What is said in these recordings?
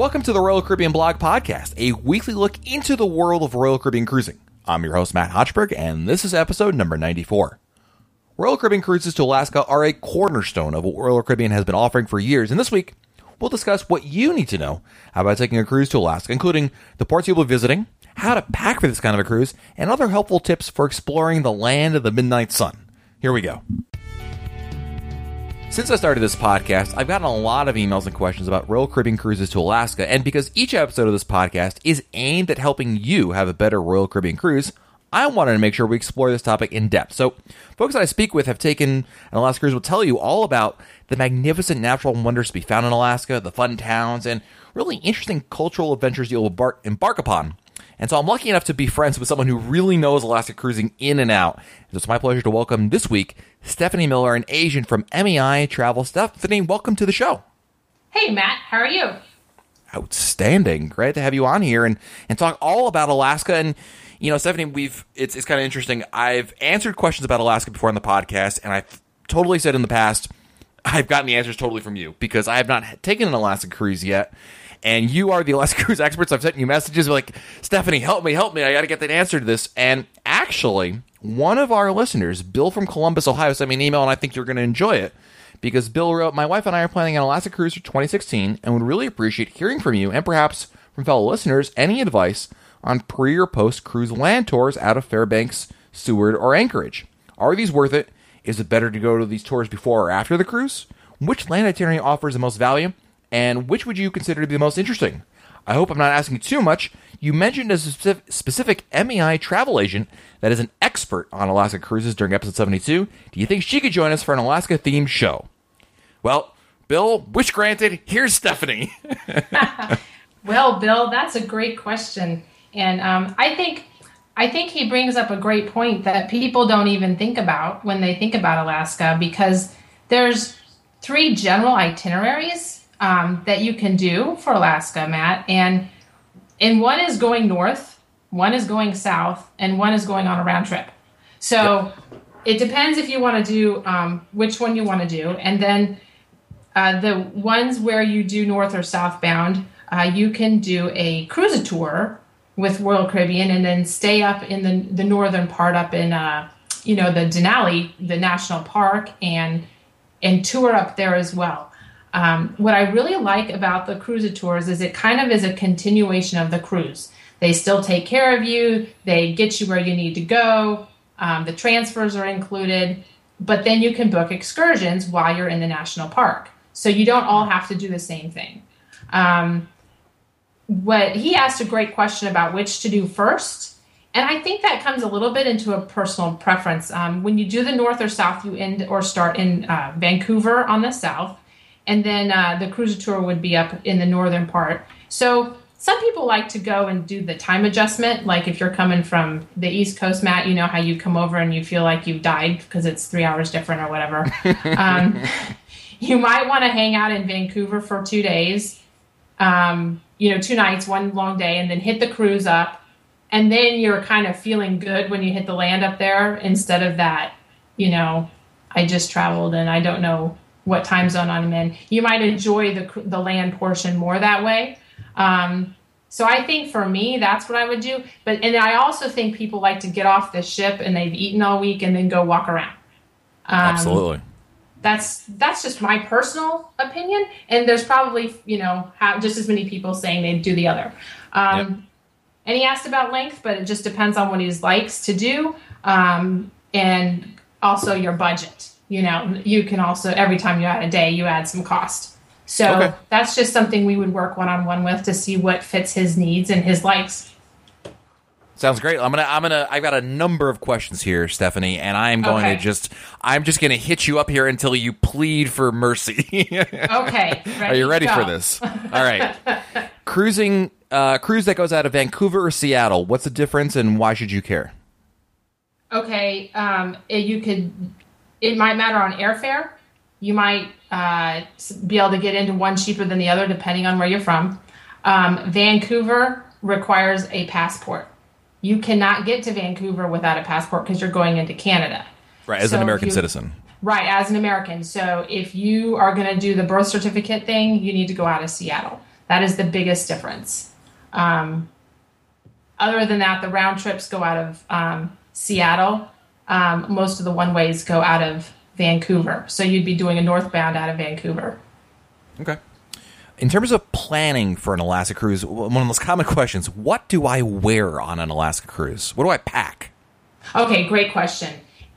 Welcome to the Royal Caribbean Blog Podcast, a weekly look into the world of Royal Caribbean cruising. I'm your host, Matt Hochberg, and this is episode number 94. Royal Caribbean cruises to Alaska are a cornerstone of what Royal Caribbean has been offering for years, and this week we'll discuss what you need to know about taking a cruise to Alaska, including the ports you'll be visiting, how to pack for this kind of a cruise, and other helpful tips for exploring the land of the midnight sun. Here we go. Since I started this podcast, I've gotten a lot of emails and questions about Royal Caribbean cruises to Alaska, and because each episode of this podcast is aimed at helping you have a better Royal Caribbean cruise, I wanted to make sure we explore this topic in depth. So, folks that I speak with have taken an Alaska cruise will tell you all about the magnificent natural wonders to be found in Alaska, the fun towns, and really interesting cultural adventures you'll embark, embark upon and so I'm lucky enough to be friends with someone who really knows Alaska cruising in and out. So it's my pleasure to welcome this week Stephanie Miller, an agent from MEI Travel. Stephanie, welcome to the show. Hey, Matt. How are you? Outstanding. Great to have you on here and, and talk all about Alaska. And, you know, Stephanie, we've, it's, it's kind of interesting. I've answered questions about Alaska before on the podcast, and I've totally said in the past, I've gotten the answers totally from you because I have not taken an Alaska cruise yet and you are the Alaska Cruise experts. I've sent you messages like, Stephanie, help me, help me. I got to get that answer to this. And actually, one of our listeners, Bill from Columbus, Ohio, sent me an email, and I think you're going to enjoy it because Bill wrote, My wife and I are planning an Alaska cruise for 2016 and would really appreciate hearing from you and perhaps from fellow listeners any advice on pre or post cruise land tours out of Fairbanks, Seward, or Anchorage. Are these worth it? Is it better to go to these tours before or after the cruise? Which land itinerary offers the most value? And which would you consider to be the most interesting? I hope I'm not asking too much. You mentioned a specific MEI travel agent that is an expert on Alaska cruises during episode 72. Do you think she could join us for an Alaska themed show? Well, Bill, wish granted. Here's Stephanie. well, Bill, that's a great question, and um, I think I think he brings up a great point that people don't even think about when they think about Alaska because there's three general itineraries um, that you can do for Alaska, Matt. And and one is going north, one is going south, and one is going on a round trip. So yep. it depends if you want to do um, which one you want to do, and then uh, the ones where you do north or southbound, uh, you can do a cruise tour with Royal Caribbean, and then stay up in the the northern part, up in uh, you know the Denali, the national park, and and tour up there as well. Um, what I really like about the cruise tours is it kind of is a continuation of the cruise. They still take care of you, they get you where you need to go, um, the transfers are included, but then you can book excursions while you're in the national park. So you don't all have to do the same thing. Um, what he asked a great question about which to do first. And I think that comes a little bit into a personal preference. Um, when you do the north or south, you end or start in uh, Vancouver on the south and then uh, the cruiser tour would be up in the northern part. So some people like to go and do the time adjustment. Like if you're coming from the East Coast, Matt, you know how you come over and you feel like you've died because it's three hours different or whatever. um, you might want to hang out in Vancouver for two days, um, you know, two nights, one long day, and then hit the cruise up. And then you're kind of feeling good when you hit the land up there instead of that, you know, I just traveled and I don't know what time zone I'm in. You might enjoy the the land portion more that way. Um, so I think for me, that's what I would do. But and I also think people like to get off the ship and they've eaten all week and then go walk around. Um, Absolutely. That's that's just my personal opinion, and there's probably you know just as many people saying they do the other. Um, yep. And he asked about length, but it just depends on what he likes to do, um, and also your budget you know, you can also every time you add a day, you add some cost. So okay. that's just something we would work one on one with to see what fits his needs and his likes. Sounds great. I'm gonna, I'm gonna, I've got a number of questions here, Stephanie, and I'm going okay. to just, I'm just gonna hit you up here until you plead for mercy. okay. Are you ready for this? All right. Cruising, uh, cruise that goes out of Vancouver or Seattle. What's the difference, and why should you care? Okay. Um, you could it might matter on airfare. You might uh, be able to get into one cheaper than the other depending on where you're from. Um, Vancouver requires a passport. You cannot get to Vancouver without a passport because you're going into Canada. Right, as so an American you, citizen. Right, as an American. So if you are going to do the birth certificate thing, you need to go out of Seattle. That is the biggest difference. Um, other than that, the round trips go out of um, Seattle. Um, most of the one ways go out of Vancouver. So you'd be doing a northbound out of Vancouver. Okay. In terms of planning for an Alaska cruise, one of the most common questions what do I wear on an Alaska cruise? What do I pack? Okay, great question.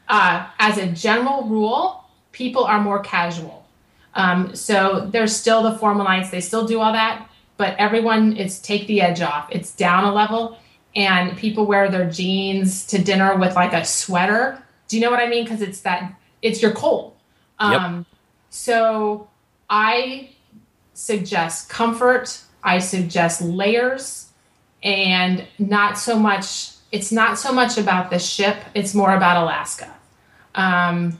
Uh, as a general rule, people are more casual. Um, so there's still the formal nights, they still do all that, but everyone is take the edge off. It's down a level, and people wear their jeans to dinner with like a sweater. Do you know what I mean? Because it's that it's your cold. Um, yep. So I suggest comfort. I suggest layers, and not so much. It's not so much about the ship. It's more about Alaska. Um,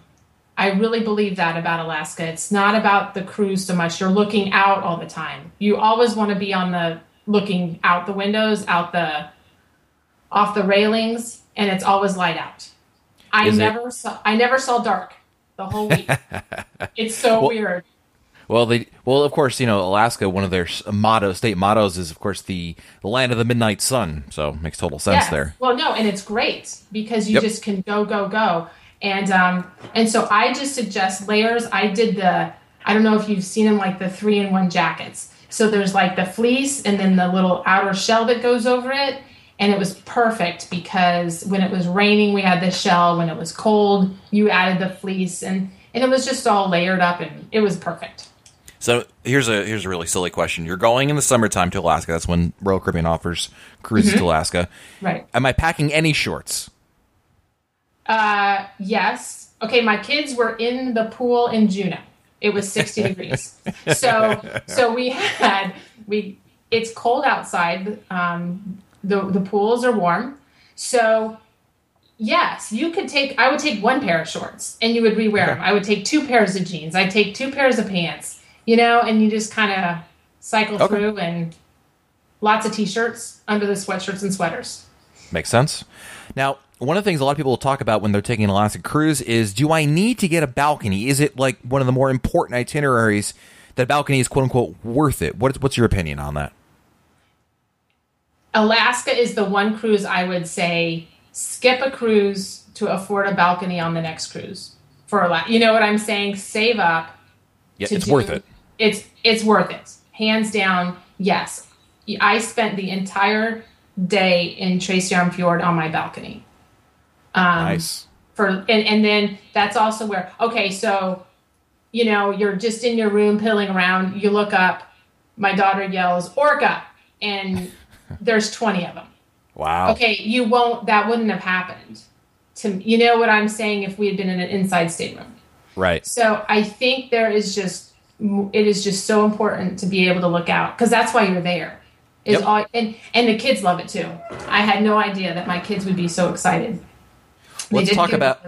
I really believe that about Alaska. It's not about the cruise so much. You're looking out all the time. You always want to be on the looking out the windows, out the off the railings, and it's always light out. I Is never it? saw I never saw dark the whole week. it's so well, weird. Well, they well, of course, you know, Alaska. One of their motto, state mottos, is of course the, the land of the midnight sun. So makes total sense there. Well, no, and it's great because you yep. just can go, go, go, and um, and so I just suggest layers. I did the I don't know if you've seen them like the three in one jackets. So there's like the fleece and then the little outer shell that goes over it, and it was perfect because when it was raining, we had the shell. When it was cold, you added the fleece, and and it was just all layered up, and it was perfect. So here's a here's a really silly question. You're going in the summertime to Alaska. That's when Royal Caribbean offers cruises mm-hmm. to Alaska. Right. Am I packing any shorts? Uh, yes. Okay, my kids were in the pool in Juneau. It was 60 degrees. So so we had we it's cold outside. Um, the the pools are warm. So yes, you could take. I would take one pair of shorts and you would rewear them. I would take two pairs of jeans. I'd take two pairs of pants you know, and you just kind of cycle okay. through and lots of t-shirts under the sweatshirts and sweaters. Makes sense. Now, one of the things a lot of people will talk about when they're taking an Alaska cruise is do I need to get a balcony? Is it like one of the more important itineraries that balcony is quote unquote worth it? What's what's your opinion on that? Alaska is the one cruise I would say skip a cruise to afford a balcony on the next cruise for a lot. You know what I'm saying? Save up. Yeah, it's do, worth it it's it's worth it, hands down. Yes, I spent the entire day in Tracy Arm Fjord on my balcony. Um, nice. For and, and then that's also where okay, so you know you're just in your room pilling around. You look up, my daughter yells orca, and there's twenty of them. Wow. Okay, you won't. That wouldn't have happened. To you know what I'm saying if we had been in an inside stateroom. Right. So I think there is just it is just so important to be able to look out because that's why you're there. Is yep. all and and the kids love it too. I had no idea that my kids would be so excited. Let's talk about.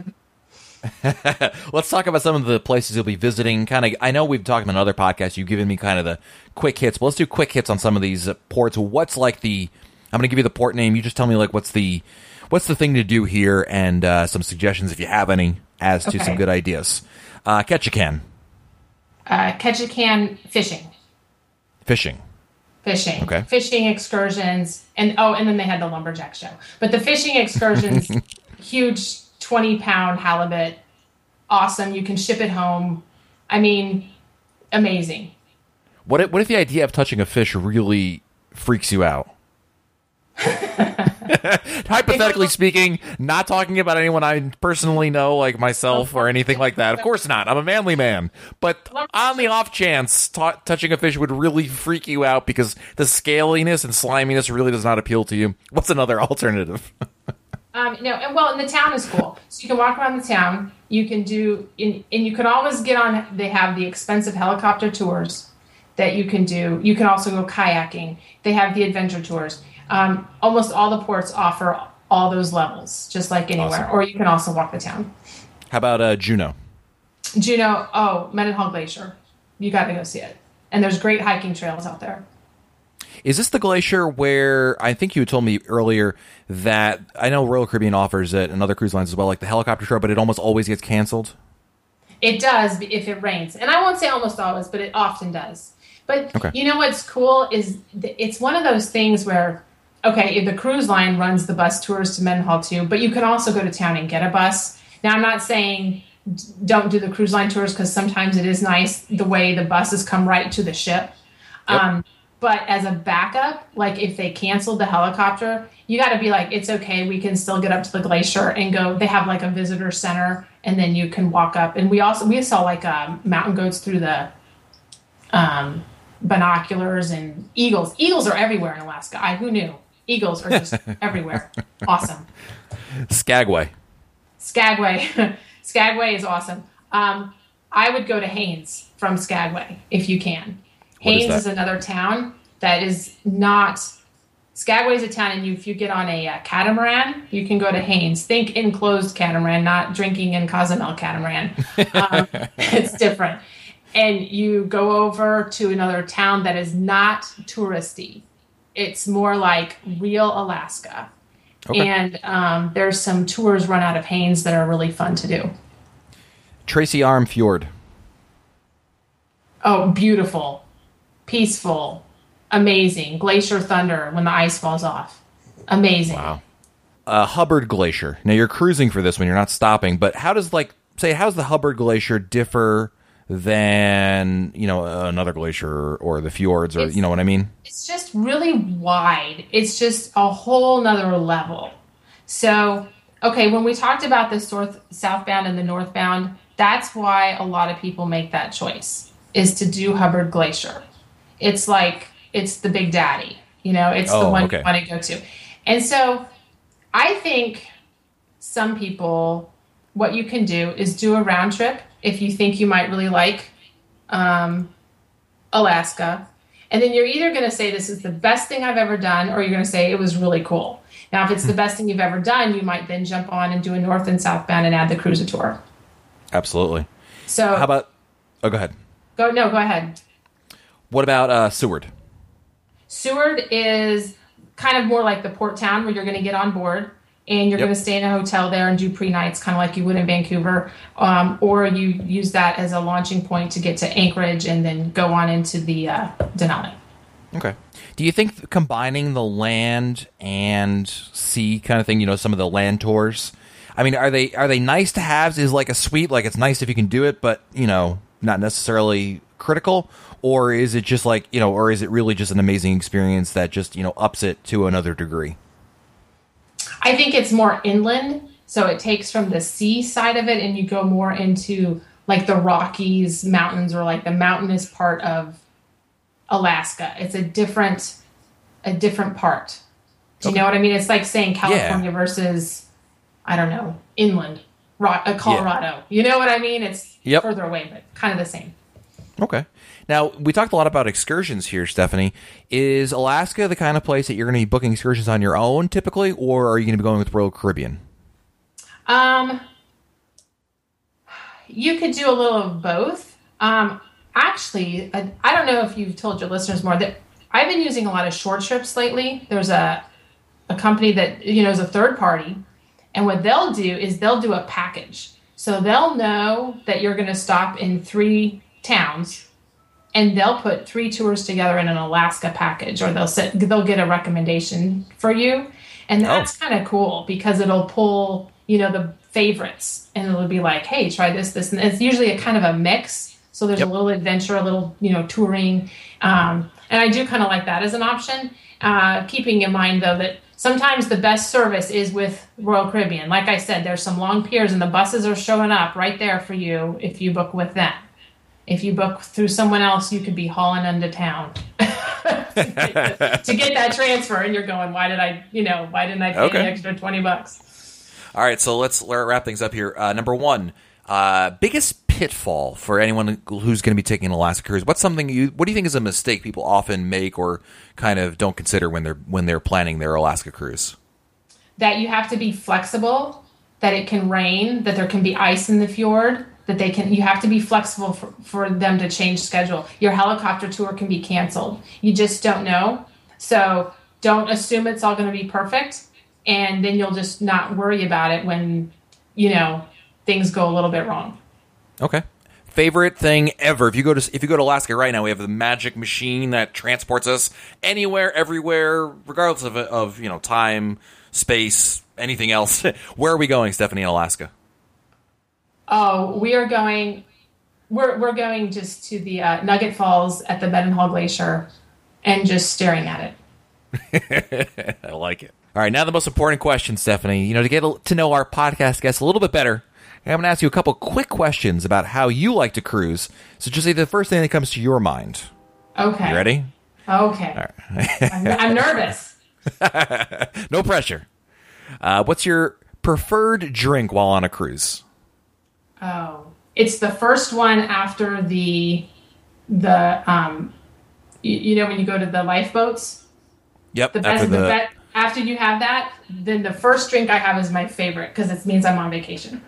Let's talk about some of the places you'll be visiting. Kind of, I know we've talked about other podcasts. You've given me kind of the quick hits, but let's do quick hits on some of these uh, ports. What's like the? I'm going to give you the port name. You just tell me like what's the, what's the thing to do here, and uh, some suggestions if you have any as to okay. some good ideas. Uh, Ketchikan uh, Ketchikan fishing. Fishing. Fishing. Okay. Fishing excursions, and oh, and then they had the lumberjack show. But the fishing excursions, huge twenty pound halibut, awesome. You can ship it home. I mean, amazing. What if, what if the idea of touching a fish really freaks you out? Hypothetically speaking, not talking about anyone I personally know, like myself or anything like that. Of course not. I'm a manly man. But on the off chance, t- touching a fish would really freak you out because the scaliness and sliminess really does not appeal to you. What's another alternative? Um, no, and well, and the town is cool. So you can walk around the town. You can do, and, and you can always get on. They have the expensive helicopter tours that you can do. You can also go kayaking. They have the adventure tours um, almost all the ports offer all those levels, just like anywhere. Awesome. Or you can also walk the town. How about uh, Juneau? Juneau, oh, Mendenhall Glacier. You got to go see it. And there's great hiking trails out there. Is this the glacier where I think you told me earlier that I know Royal Caribbean offers it and other cruise lines as well, like the helicopter tour, but it almost always gets canceled? It does if it rains. And I won't say almost always, but it often does. But Okay. you know what's cool is th- it's one of those things where, okay, if the cruise line runs the bus tours to Mendenhall too, but you can also go to town and get a bus. Now, I'm not saying d- don't do the cruise line tours because sometimes it is nice the way the buses come right to the ship. Yep. Um, but as a backup, like if they canceled the helicopter, you got to be like, it's okay. We can still get up to the glacier and go. They have like a visitor center, and then you can walk up. And we also we saw like um, mountain goats through the um, binoculars and eagles. Eagles are everywhere in Alaska. I who knew? Eagles are just everywhere. Awesome. Skagway. Skagway. Skagway is awesome. Um, I would go to Haines from Skagway if you can. What is is, another town that is not. Skagway is a town, and you, if you get on a uh, catamaran, you can go to Haines. Think enclosed catamaran, not drinking in Cozumel catamaran. Um, it's different. And you go over to another town that is not touristy. It's more like real Alaska. Okay. And um, there's some tours run out of Haines that are really fun to do. Tracy Arm Fjord. Oh, beautiful, peaceful, amazing. Glacier thunder when the ice falls off. Amazing. Wow. Uh, Hubbard Glacier. Now you're cruising for this when you're not stopping, but how does like say how's the Hubbard Glacier differ than you know another glacier or the fjords or It's- you know what I mean? It's just really wide. It's just a whole nother level. So, okay, when we talked about the north, southbound and the northbound, that's why a lot of people make that choice is to do Hubbard Glacier. It's like it's the big daddy, you know, it's the one okay. you want to go to. And so I think some people, what you can do is do a round trip if you think you might really like um, Alaska. And then you're either going to say, This is the best thing I've ever done, or you're going to say, It was really cool. Now, if it's the best thing you've ever done, you might then jump on and do a north and south southbound and add the cruiser tour. Absolutely. So, How about? Oh, go ahead. go, no, go ahead. What about uh, Seward? Seward is kind of more like the port town where you're going to get on board and you're Yep. going to stay in a hotel there and do pre nights, kind of like you would in Vancouver. Um, or you use that as a launching point to get to Anchorage and then go on into the uh, Denali. Okay. Do you think combining the land and sea kind of thing, you know, some of the land tours, I mean, are they are they nice to have? Is like a suite, like it's nice if you can do it, but you know, not necessarily critical, or is it just like you know, or is it really just an amazing experience that just you know ups it to another degree? I think it's more inland, so it takes from the sea side of it, and you go more into like the Rockies mountains or like the mountainous part of Alaska. It's a different, a different part. Do you know what I mean? It's like saying California versus, I don't know, inland, uh, Colorado. You know what I mean? It's Yep. further away, but kind of the same. Okay. Now we talked a lot about excursions here, Stephanie. Is Alaska the kind of place that you're going to be booking excursions on your own typically, or are you going to be going with Royal Caribbean? Um, you could do a little of both. Um, actually, I, I don't know if you've told your listeners more that I've been using a lot of Shore Trips lately. There's a a company that you know is a third party, and what they'll do is they'll do a package. So they'll know that you're going to stop in three towns, and they'll put three tours together in an Alaska package, or they'll set, they'll get a recommendation for you, and that's kind of cool because it'll pull you know the favorites, and it'll be like, hey, try this, this, and it's usually a kind of a mix. So there's Yep. a little adventure, a little you know touring, um, and I do kind of like that as an option. Uh, keeping in mind though that sometimes the best service is with Royal Caribbean. Like I said, there's some long piers, and the buses are showing up right there for you if you book with them. If you book through someone else, you could be hauling into town to, get, to get that transfer, and you're going, "Why did I, you know, why didn't I pay Okay. the extra twenty bucks?" All right, so let's wrap things up here. Uh, number one, uh, biggest pitfall for anyone who's going to be taking an Alaska cruise. What's something you? What do you think is a mistake people often make or kind of don't consider when they're when they're planning their Alaska cruise? that you have to be flexible that it can rain that there can be ice in the fjord that they can you have to be flexible for, for them to change schedule your helicopter tour can be canceled you just don't know so don't assume it's all going to be perfect and then you'll just not worry about it when you know things go a little bit wrong Okay, favorite thing ever. If you go to if you go to Alaska right now, we have the magic machine that transports us anywhere, everywhere, regardless of of you know time, space, anything else. Where are we going, Stephanie, in Alaska? Oh, we are going. We're we're going just to the uh, Nugget Falls at the Mendenhall Glacier, and just staring at it. I like it. All right, now the most important question, Stephanie. You know, to get to know our podcast guests a little bit better, I'm going to ask you a couple quick questions about how you like to cruise. So just say the first thing that comes to your mind. Okay. You ready? Okay. Right. I'm, I'm, nervous. no pressure. Uh, what's your preferred drink while on a cruise? Oh, it's the first one after the the um, you, you know when you go to the lifeboats. Yep. The best, after the, the after you have that, then the first drink I have is my favorite because it means I'm on vacation.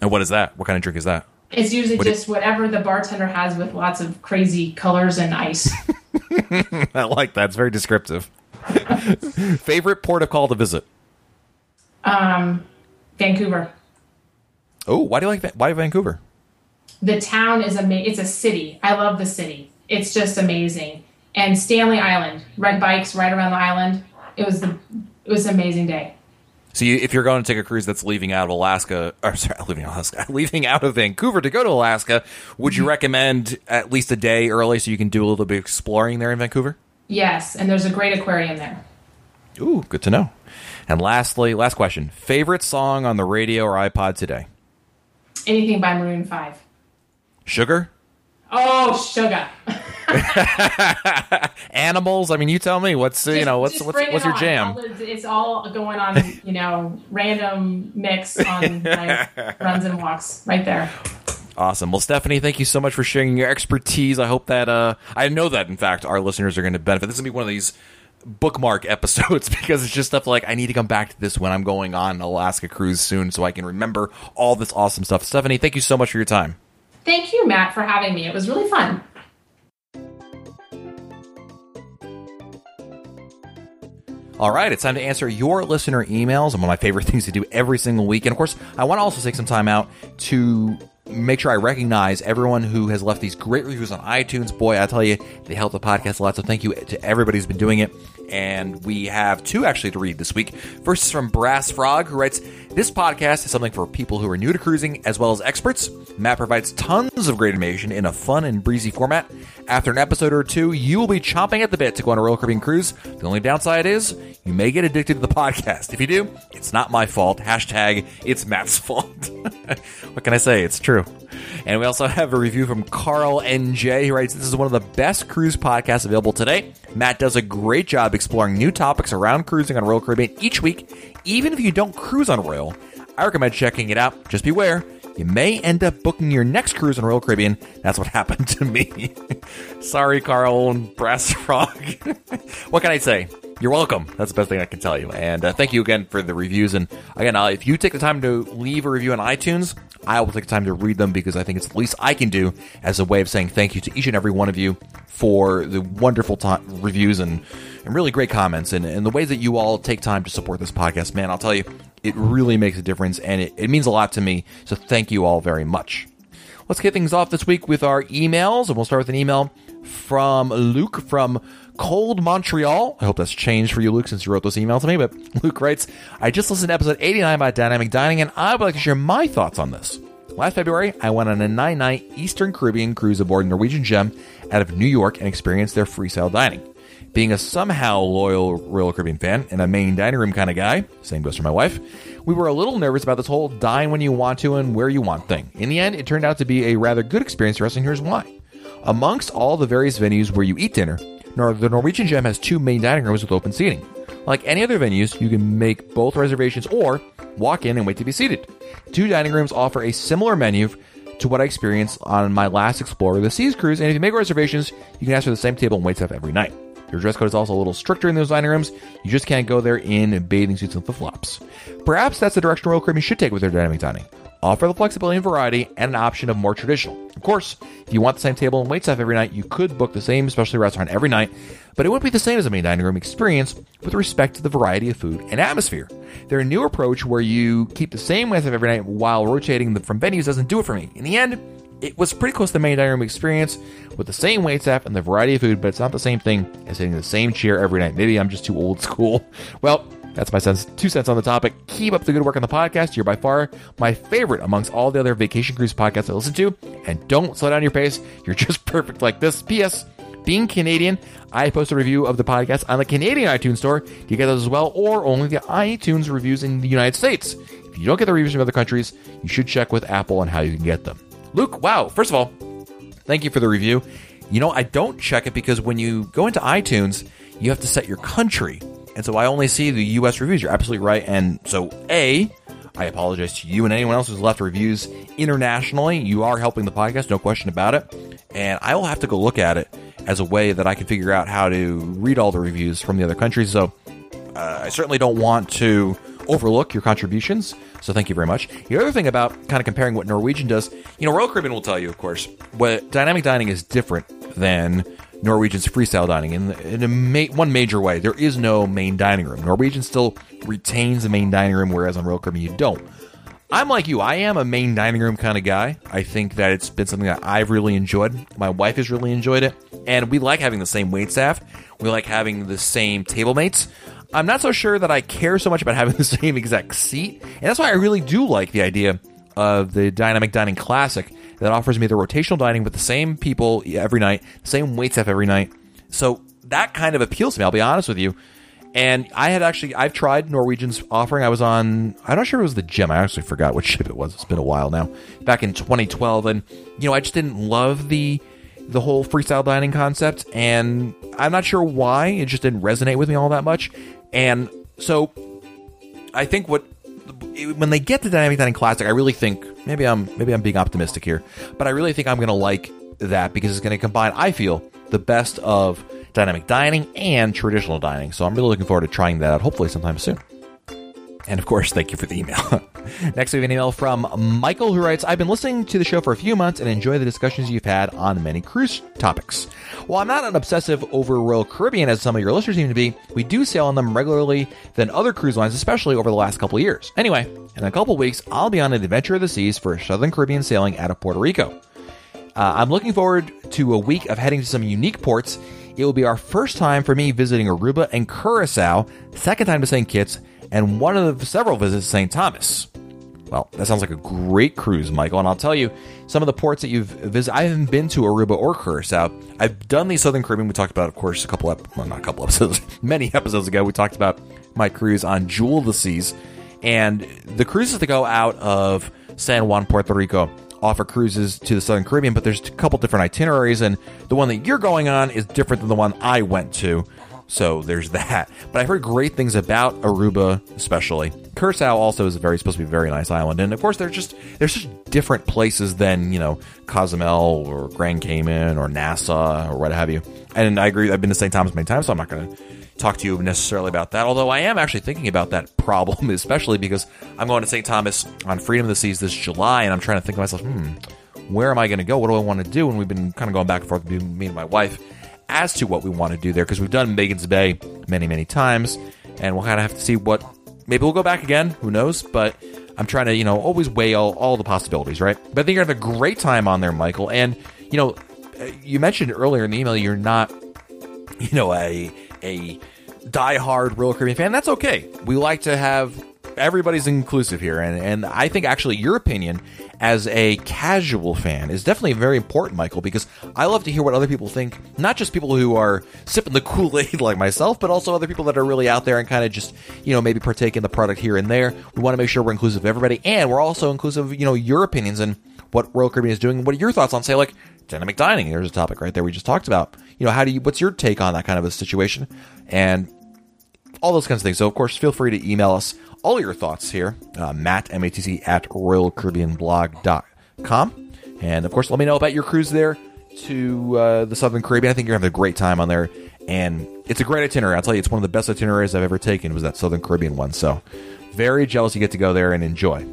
And what is that? What kind of drink is that? It's usually what just you... whatever the bartender has with lots of crazy colors and ice. I like that. It's very descriptive. Favorite port of call to visit? Um, Vancouver. Oh, why do you like why Vancouver? The town is amazing. It's a city. I love the city. It's just amazing. And Stanley Island, red bikes right around the island. It was the it was an amazing day. So you, if you're going to take a cruise that's leaving out of Alaska, or sorry, leaving Alaska, leaving out of Vancouver to go to Alaska, would you mm-hmm. recommend at least a day early so you can do a little bit of exploring there in Vancouver? Yes, and there's a great aquarium there. Ooh, good to know. And lastly, last question: favorite song on the radio or iPod today? Anything by Maroon Five. Sugar. Oh, sugar. Animals. I mean, you tell me. What's just, you know what's what's, what's your jam? It's all going on. You know, random mix on my runs and walks right there. Awesome. Well, Stephanie, thank you so much for sharing your expertise. I hope that uh, I know that in fact our listeners are going to benefit. This is going to be one of these bookmark episodes because it's just stuff like I need to come back to this when I'm going on an Alaska cruise soon so I can remember all this awesome stuff. Stephanie, thank you so much for your time. Thank you, Matt, for having me. It was really fun. All right, it's time to answer your listener emails and one of my favorite things to do every single week. And of course, I want to also take some time out to make sure I recognize everyone who has left these great reviews on iTunes. Boy, I tell you, they help the podcast a lot. So thank you to everybody who's been doing it. And we have two actually to read this week. First is from Brass Frog, who writes, This podcast is something for people who are new to cruising as well as experts. Matt provides tons of great information in a fun and breezy format. After an episode or two, you will be chomping at the bit to go on a Royal Caribbean cruise. The only downside is you may get addicted to the podcast. If you do, it's not my fault. Hashtag it's Matt's fault. what can I say? It's true true. And we also have a review from Carl NJ, who writes, This is one of the best cruise podcasts available today. Matt does a great job exploring new topics around cruising on Royal Caribbean each week. Even if you don't cruise on Royal, I recommend checking it out. Just beware, you may end up booking your next cruise on Royal Caribbean. That's what happened to me. Sorry, Carl and Brass Frog. what can I say? You're welcome. That's the best thing I can tell you. And uh, thank you again for the reviews. And again, uh, if you take the time to leave a review on iTunes, I will take the time to read them because I think it's the least I can do as a way of saying thank you to each and every one of you for the wonderful reviews and, and really great comments and, and the ways that you all take time to support this podcast. Man, I'll tell you, it really makes a difference and it, it means a lot to me. So thank you all very much. Let's get things off this week with our emails, and we'll start with an email from Luke from Cold Montreal. I hope that's changed for you, Luke, since you wrote this email to me. But Luke writes, I just listened to episode 89 about dynamic dining, and I would like to share my thoughts on this. Last February, I went on a nine night Eastern Caribbean cruise aboard Norwegian Gem out of New York and experienced their freestyle dining. Being a somehow loyal Royal Caribbean fan and a main dining room kind of guy, same goes for my wife, we were a little nervous about this whole dine when you want to and where you want thing. In the end, it turned out to be a rather good experience for us, and here's why. Amongst all the various venues where you eat dinner, the Norwegian Gem has two main dining rooms with open seating. Like any other venues, you can make both reservations or walk in and wait to be seated. Two dining rooms offer a similar menu to what I experienced on my last Explorer of the Seas cruise, and if you make reservations, you can ask for the same table and wait staff every night. Your dress code is also a little stricter in those dining rooms. You just can't go there in bathing suits and flip flops. Perhaps that's the direction Royal Caribbean should take with their dynamic dining offer the flexibility and variety and an option of more traditional. Of course, if you want the same table and wait staff every night, you could book the same specialty restaurant every night, but it wouldn't be the same as a main dining room experience with respect to the variety of food and atmosphere. Their new approach where you keep the same wait staff every night while rotating from venues doesn't do it for me. In the end, It was pretty close to the main dining room experience with the same wait staff and the variety of food, but it's not the same thing as sitting in the same chair every night. Maybe I'm just too old school. Well, that's my sense, two cents on the topic. Keep up the good work on the podcast. You're by far my favorite amongst all the other vacation cruise podcasts I listen to. And don't slow down your pace. You're just perfect like this. P.S. Being Canadian, I post a review of the podcast on the Canadian iTunes store. Do you get those as well, or only the iTunes reviews in the United States? If you don't get the reviews from other countries, you should check with Apple on how you can get them. Luke, wow, first of all, thank you for the review. You know, I don't check it because when you go into iTunes, you have to set your country. And so I only see the US reviews. You're absolutely right. And so, A, I apologize to you and anyone else who's left reviews internationally. You are helping the podcast, no question about it. And I will have to go look at it as a way that I can figure out how to read all the reviews from the other countries. So uh, I certainly don't want to overlook your contributions. So thank you very much. The other thing about kind of comparing what Norwegian does, you know, Royal Caribbean will tell you, of course, what dynamic dining is different than Norwegian's freestyle dining in, in ma- one major way. There is no main dining room. Norwegian still retains the main dining room, whereas on Royal Caribbean you don't. I'm like you. I am a main dining room kind of guy. I think that it's been something that I've really enjoyed. My wife has really enjoyed it. And we like having the same wait staff. We like having the same table mates. I'm not so sure that I care so much about having the same exact seat. And that's why I really do like the idea of the Dynamic Dining Classic that offers me the rotational dining with the same people every night, same wait staff every night. So that kind of appeals to me, I'll be honest with you. And I had actually, I've tried Norwegian's offering. I was on, I'm not sure it was the Gem. I actually forgot what ship it was. It's been a while now. Back in 2012. And, you know, I just didn't love the, the whole freestyle dining concept. And I'm not sure why. It just didn't resonate with me all that much. And so I think what, when they get to Dynamic Dining Classic, I really think, maybe I'm, maybe I'm being optimistic here, but I really think I'm going to like that because it's going to combine, I feel, the best of dynamic dining and traditional dining. So I'm really looking forward to trying that out, hopefully sometime soon. And of course, thank you for the email. Next, we have an email from Michael who writes I've been listening to the show for a few months and enjoy the discussions you've had on many cruise topics. While I'm not an obsessive over Royal Caribbean as some of your listeners seem to be, we do sail on them regularly than other cruise lines, especially over the last couple years. Anyway, in a couple weeks, I'll be on an adventure of the seas for Southern Caribbean sailing out of Puerto Rico. Uh, I'm looking forward to a week of heading to some unique ports it will be our first time for me visiting Aruba and Curacao, second time to St. Kitts, and one of the several visits to St. Thomas. Well, that sounds like a great cruise, Michael. And I'll tell you, some of the ports that you've visited, I haven't been to Aruba or Curacao. I've done the Southern Caribbean. We talked about, of course, a couple, ep- well, not a couple episodes, many episodes ago. We talked about my cruise on Jewel of the Seas. And the cruises that go out of San Juan, Puerto Rico, offer cruises to the Southern Caribbean, but there's a couple different itineraries, and the one that you're going on is different than the one I went to. So there's that. But I've heard great things about Aruba, especially. Curacao also is very supposed to be a very nice island, and of course they're just they're just different places than you know Cozumel or Grand Cayman or Nassau or what have you. And I agree. I've been to St. Thomas many times, so I'm not going to talk to you necessarily about that. Although I am actually thinking about that problem, especially because I'm going to St. Thomas on Freedom of the Seas this July, and I'm trying to think to myself, hmm, where am I going to go? What do I want to do? And we've been kind of going back and forth between me and my wife as to what we want to do there because we've done Magens Bay many, many times, and we'll kind of have to see what. Maybe we'll go back again. Who knows? But I'm trying to, you know, always weigh all, all the possibilities, right? But I think you're going to have a great time on there, Michael. And, you know, uh, you mentioned earlier in the email you're not, you know, a a die-hard Royal Caribbean fan. That's okay. We like to have everybody's inclusive here, and and I think actually your opinion as a casual fan is definitely very important, Michael, because I love to hear what other people think. Not just people who are sipping the Kool Aid like myself, but also other people that are really out there and kind of just you know maybe partake in the product here and there. We want to make sure we're inclusive of everybody, and we're also inclusive of you know your opinions and what Royal Caribbean is doing. What are your thoughts on say like dynamic dining? There's a topic right there we just talked about. You know, how do you? What's your take on that kind of a situation? And all those kinds of things. So, of course, feel free to email us all your thoughts here, uh, Matt, M-A-T-C, at RoyalCaribbeanBlog.com. And, of course, let me know about your cruise there to uh, the Southern Caribbean. I think you're having a great time on there. And it's a great itinerary. I'll tell you, it's one of the best itineraries I've ever taken was that Southern Caribbean one. So, very jealous you get to go there and enjoy.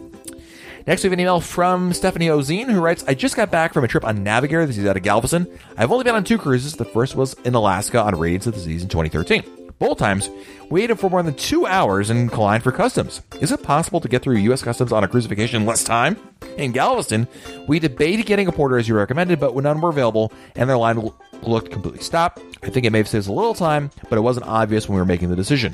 Next, we have an email from Stephanie Ozine who writes, I just got back from a trip on Navigator. This is out of Galveston. I've only been on two cruises. The first was in Alaska on Radiance of the Seas in 2013. Both times, waited for more than two hours in Klein for customs. Is it possible to get through U.S. customs on a cruise vacation in less time? In Galveston, we debated getting a porter as you recommended, but when none were available and their line looked completely stopped, I think it may have saved us a little time, but it wasn't obvious when we were making the decision.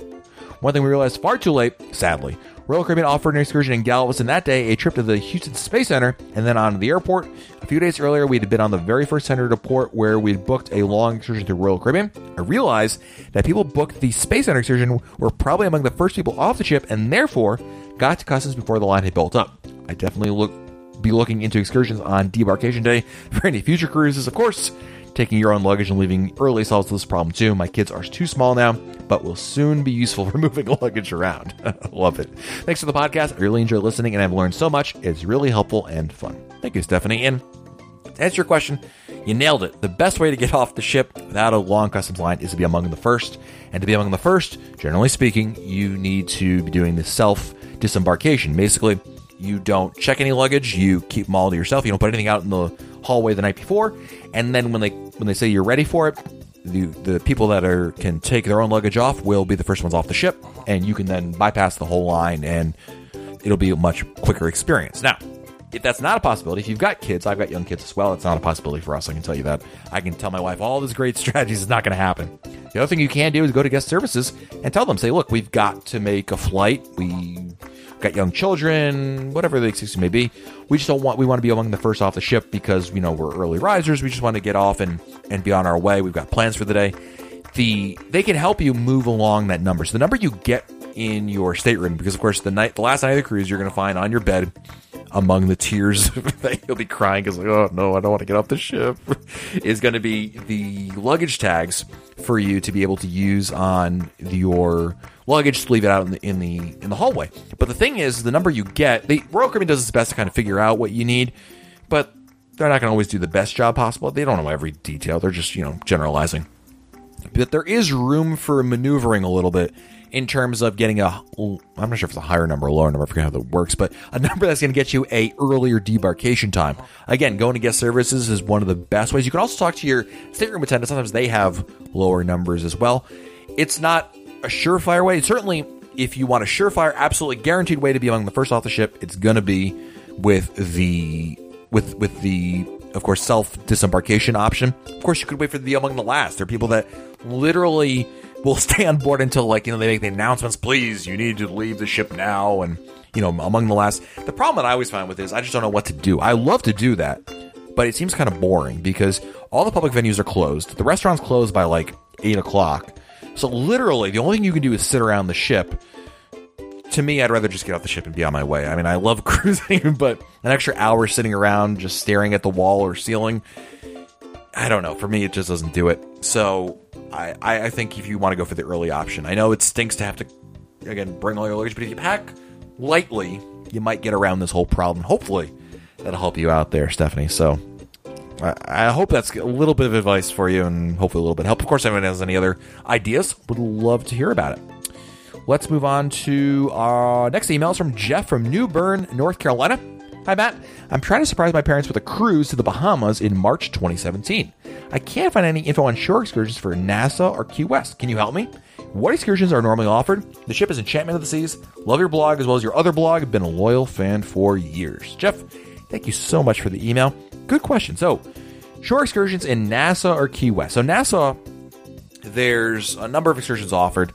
One thing we realized far too late, sadly, Royal Caribbean offered an excursion in Galveston that day, a trip to the Houston Space Center, and then on to the airport. A few days earlier, we had been on the very first center to port where we'd booked a long excursion to Royal Caribbean. I realized that people booked the Space Center excursion were probably among the first people off the ship and therefore got to customs before the line had built up. I definitely look be looking into excursions on debarkation day for any future cruises, of course. Taking your own luggage and leaving early solves this problem too. My kids are too small now, but will soon be useful for moving luggage around. Love it. Thanks for the podcast. I really enjoy listening and I've learned so much. It's really helpful and fun. Thank you, Stephanie. And to answer your question, you nailed it. The best way to get off the ship without a long customs line is to be among the first. And to be among the first, generally speaking, you need to be doing the self disembarkation. Basically, you don't check any luggage, you keep them all to yourself. You don't put anything out in the hallway the night before, and then when they when they say you're ready for it, the the people that are can take their own luggage off will be the first ones off the ship, and you can then bypass the whole line, and it'll be a much quicker experience. Now, if that's not a possibility, if you've got kids, I've got young kids as well, it's not a possibility for us. I can tell you that. I can tell my wife all these great strategies is not going to happen. The other thing you can do is go to guest services and tell them, say, look, we've got to make a flight. We got young children, whatever the excuse may be. We just don't want we want to be among the first off the ship because you know we're early risers. We just want to get off and and be on our way. We've got plans for the day. The they can help you move along that number. So the number you get in your stateroom, because of course the night the last night of the cruise, you're going to find on your bed among the tears that you'll be crying because like, oh no, I don't want to get off the ship, is going to be the luggage tags for you to be able to use on your luggage. Just leave it out in the in the in the hallway. But the thing is, the number you get, the Royal Caribbean does its best to kind of figure out what you need, but they're not going to always do the best job possible. They don't know every detail. They're just you know generalizing. But there is room for maneuvering a little bit in terms of getting a I'm not sure if it's a higher number or lower number, I forget how that works, but a number that's going to get you a earlier debarkation time. Again, going to guest services is one of the best ways. You can also talk to your stateroom attendant. Sometimes they have lower numbers as well. It's not a surefire way. Certainly, if you want a surefire, absolutely guaranteed way to be among the first off the ship, it's going to be with the with with the of course self disembarkation option. Of course, you could wait for the among the last. There are people that literally will stay on board until like you know they make the announcements. Please, you need to leave the ship now, and you know among the last. The problem that I always find with this, I just don't know what to do. I love to do that, but it seems kind of boring because all the public venues are closed. The restaurants close by like eight o'clock. So literally, the only thing you can do is sit around the ship. To me, I'd rather just get off the ship and be on my way. I mean, I love cruising, but an extra hour sitting around just staring at the wall or ceiling, I don't know. For me, it just doesn't do it. So I, I think if you want to go for the early option, I know it stinks to have to again bring all your luggage, but if you pack lightly, you might get around this whole problem. Hopefully, that'll help you out there, Stephanie. So I, I hope that's a little bit of advice for you, and hopefully a little bit of help. Of course, if anyone has any other ideas, would love to hear about it. Let's move on to our next email. It's from Jeff from New Bern, North Carolina. Hi, Matt. I'm trying to surprise my parents with a cruise to the Bahamas in March 2017. I can't find any info on shore excursions for Nassau or Key West. Can you help me? What excursions are normally offered? The ship is Enchantment of the Seas. Love your blog as well as your other blog. Been a loyal fan for years. Jeff, thank you so much for the email. Good question. So, shore excursions in Nassau or Key West. So, Nassau, there's a number of excursions offered.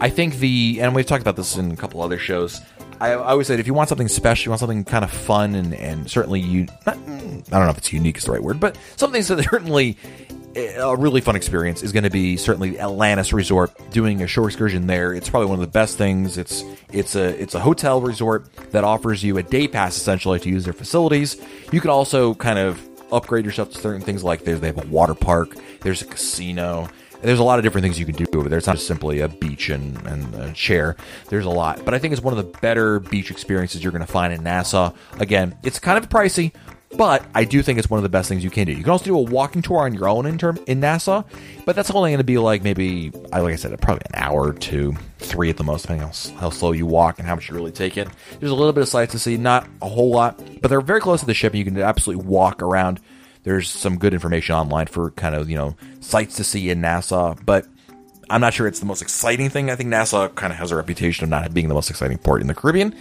I think the, and we've talked about this in a couple other shows. I, I always said if you want something special, you want something kind of fun and, and certainly you, not, I don't know if it's unique is the right word, but something that's certainly eh, a really fun experience is going to be certainly Atlantis Resort. Doing a shore excursion there, it's probably one of the best things. It's it's a it's a hotel resort that offers you a day pass essentially to use their facilities. You can also kind of upgrade yourself to certain things like there's they have a water park, there's a casino, there's a lot of different things you can do over there. It's not just simply a beach and, and a chair. There's a lot. But I think it's one of the better beach experiences you're going to find in Nassau. Again, it's kind of pricey, but I do think it's one of the best things you can do. You can also do a walking tour on your own in term in Nassau, but that's only going to be like maybe, like I said, probably an hour to three at the most, depending on how slow you walk and how much you really take in. There's a little bit of sights to see, not a whole lot, but they're very close to the ship, and you can absolutely walk around there's some good information online for kind of, you know, sites to see in Nassau, but I'm not sure it's the most exciting thing. I think Nassau kind of has a reputation of not being the most exciting port in the Caribbean,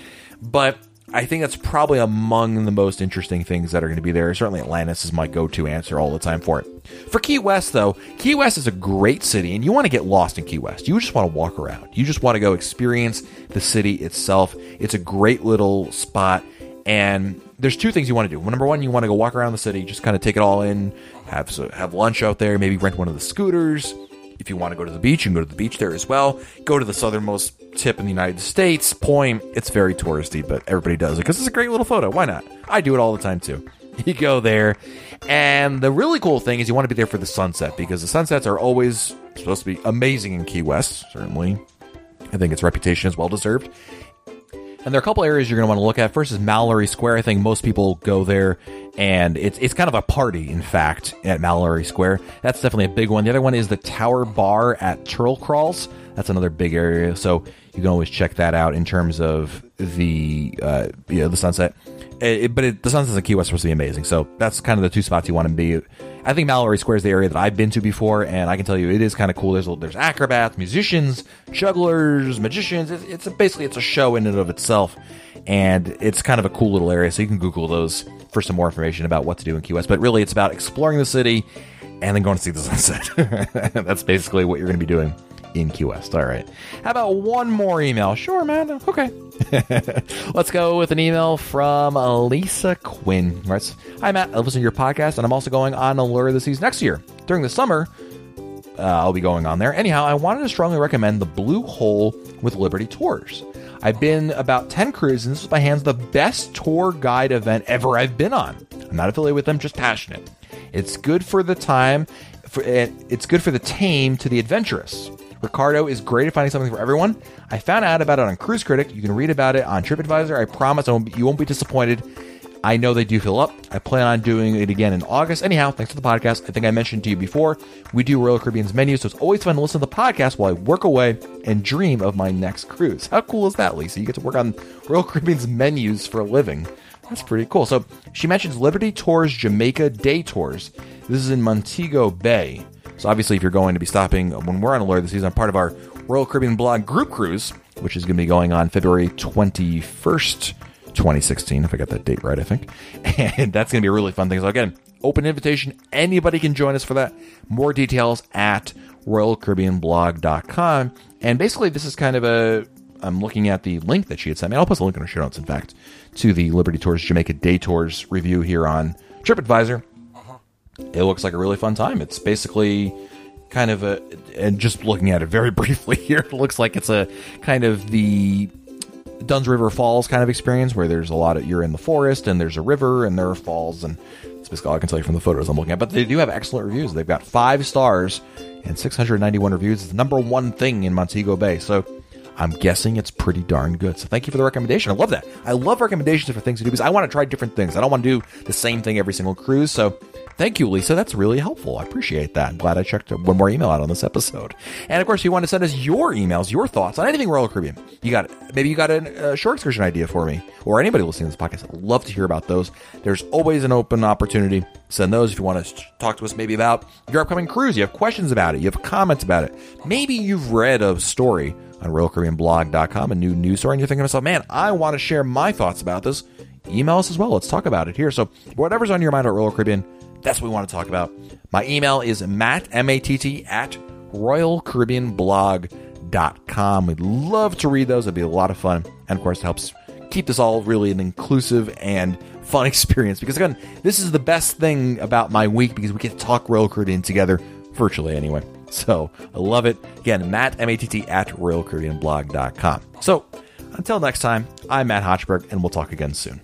but I think that's probably among the most interesting things that are going to be there. Certainly, Atlantis is my go to answer all the time for it. For Key West, though, Key West is a great city, and you want to get lost in Key West. You just want to walk around. You just want to go experience the city itself. It's a great little spot, and there's two things you want to do. Number one, you want to go walk around the city, just kind of take it all in, have have lunch out there, maybe rent one of the scooters. If you want to go to the beach, you can go to the beach there as well. Go to the southernmost tip in the United States, Point. It's very touristy, but everybody does it because it's a great little photo. Why not? I do it all the time too. You go there, and the really cool thing is you want to be there for the sunset because the sunsets are always supposed to be amazing in Key West. Certainly, I think its reputation is well deserved. And there are a couple areas you're going to want to look at. First is Mallory Square. I think most people go there, and it's it's kind of a party, in fact, at Mallory Square. That's definitely a big one. The other one is the Tower Bar at Turtle Kraals. That's another big area, so you can always check that out in terms of the uh, you know, the sunset. It, but it, the sunsets in Key West supposed to be amazing, so that's kind of the two spots you want to be. I think Mallory Square is the area that I've been to before, and I can tell you it is kind of cool. There's there's acrobats, musicians, jugglers, magicians. It's, it's a, basically it's a show in and of itself, and it's kind of a cool little area. So you can Google those for some more information about what to do in Key West. But really, it's about exploring the city and then going to see the sunset. That's basically what you're going to be doing in West. All right. How about one more email? Sure, man. Okay. Let's go with an email from Lisa Quinn. Right. Hi, Matt. I listen to your podcast, and I'm also going on Allure the Seas next year. During the summer, uh, I'll be going on there. Anyhow, I wanted to strongly recommend the Blue Hole with Liberty Tours. I've been about 10 cruises, and this was by hands the best tour guide event ever I've been on. I'm not affiliated with them, just passionate. It's good for the time, for, it's good for the tame to the adventurous. Ricardo is great at finding something for everyone. I found out about it on Cruise Critic. You can read about it on TripAdvisor. I promise I won't be, you won't be disappointed. I know they do fill up. I plan on doing it again in August. Anyhow, thanks for the podcast. I think I mentioned to you before, we do Royal Caribbean's menu, so it's always fun to listen to the podcast while I work away and dream of my next cruise. How cool is that, Lisa? You get to work on Royal Caribbean's menus for a living. That's pretty cool. So she mentions Liberty Tours Jamaica Day Tours. This is in Montego Bay. So obviously, if you're going to be stopping uh, when we're on a Allure this season, I'm part of our Royal Caribbean blog group cruise, which is going to be going on February 21st, 2016, if I got that date right, I think. And that's going to be a really fun thing. So again, open invitation. Anybody can join us for that. More details at royalcaribbeanblog.com. And basically, this is kind of a I'm looking at the link that she had sent me. I'll post a link in our show notes, in fact, to the Liberty Tours Jamaica Day Tours review here on TripAdvisor it looks like a really fun time. It's basically kind of a, and just looking at it very briefly here, it looks like it's a kind of the Dunn's River Falls kind of experience where there's a lot of, you're in the forest and there's a river and there are falls. And it's basically all I can tell you from the photos I'm looking at. But they do have excellent reviews. They've got five stars and 691 reviews. It's the number one thing in Montego Bay. So I'm guessing it's pretty darn good. So thank you for the recommendation. I love that. I love recommendations for things to do because I want to try different things. I don't want to do the same thing every single cruise. So Thank you, Lisa. That's really helpful. I appreciate that. I'm glad I checked one more email out on this episode. And of course, if you want to send us your emails, your thoughts on anything Royal Caribbean, you got maybe you got a, short excursion idea for me, or anybody listening to this podcast. I'd love to hear about those. There's always an open opportunity. Send those if you want to talk to us maybe about your upcoming cruise. You have questions about it. You have comments about it. Maybe you've read a story on RoyalCaribbeanBlog.com, a new news story, and you're thinking to yourself, man, I want to share my thoughts about this. Email us as well. Let's talk about it here. So, whatever's on your mind at Royal Caribbean, that's what we want to talk about. My email is matt, M-A-T-T, at royalcaribbeanblog.com. We'd love to read those. It'd be a lot of fun. And, of course, it helps keep this all really an inclusive and fun experience. Because, again, this is the best thing about my week because we get to talk Royal Caribbean together, virtually anyway. So, I love it. Again, Matt, M-A-T-T, at royalcaribbeanblog.com. So, until next time, I'm Matt Hochberg, and we'll talk again soon.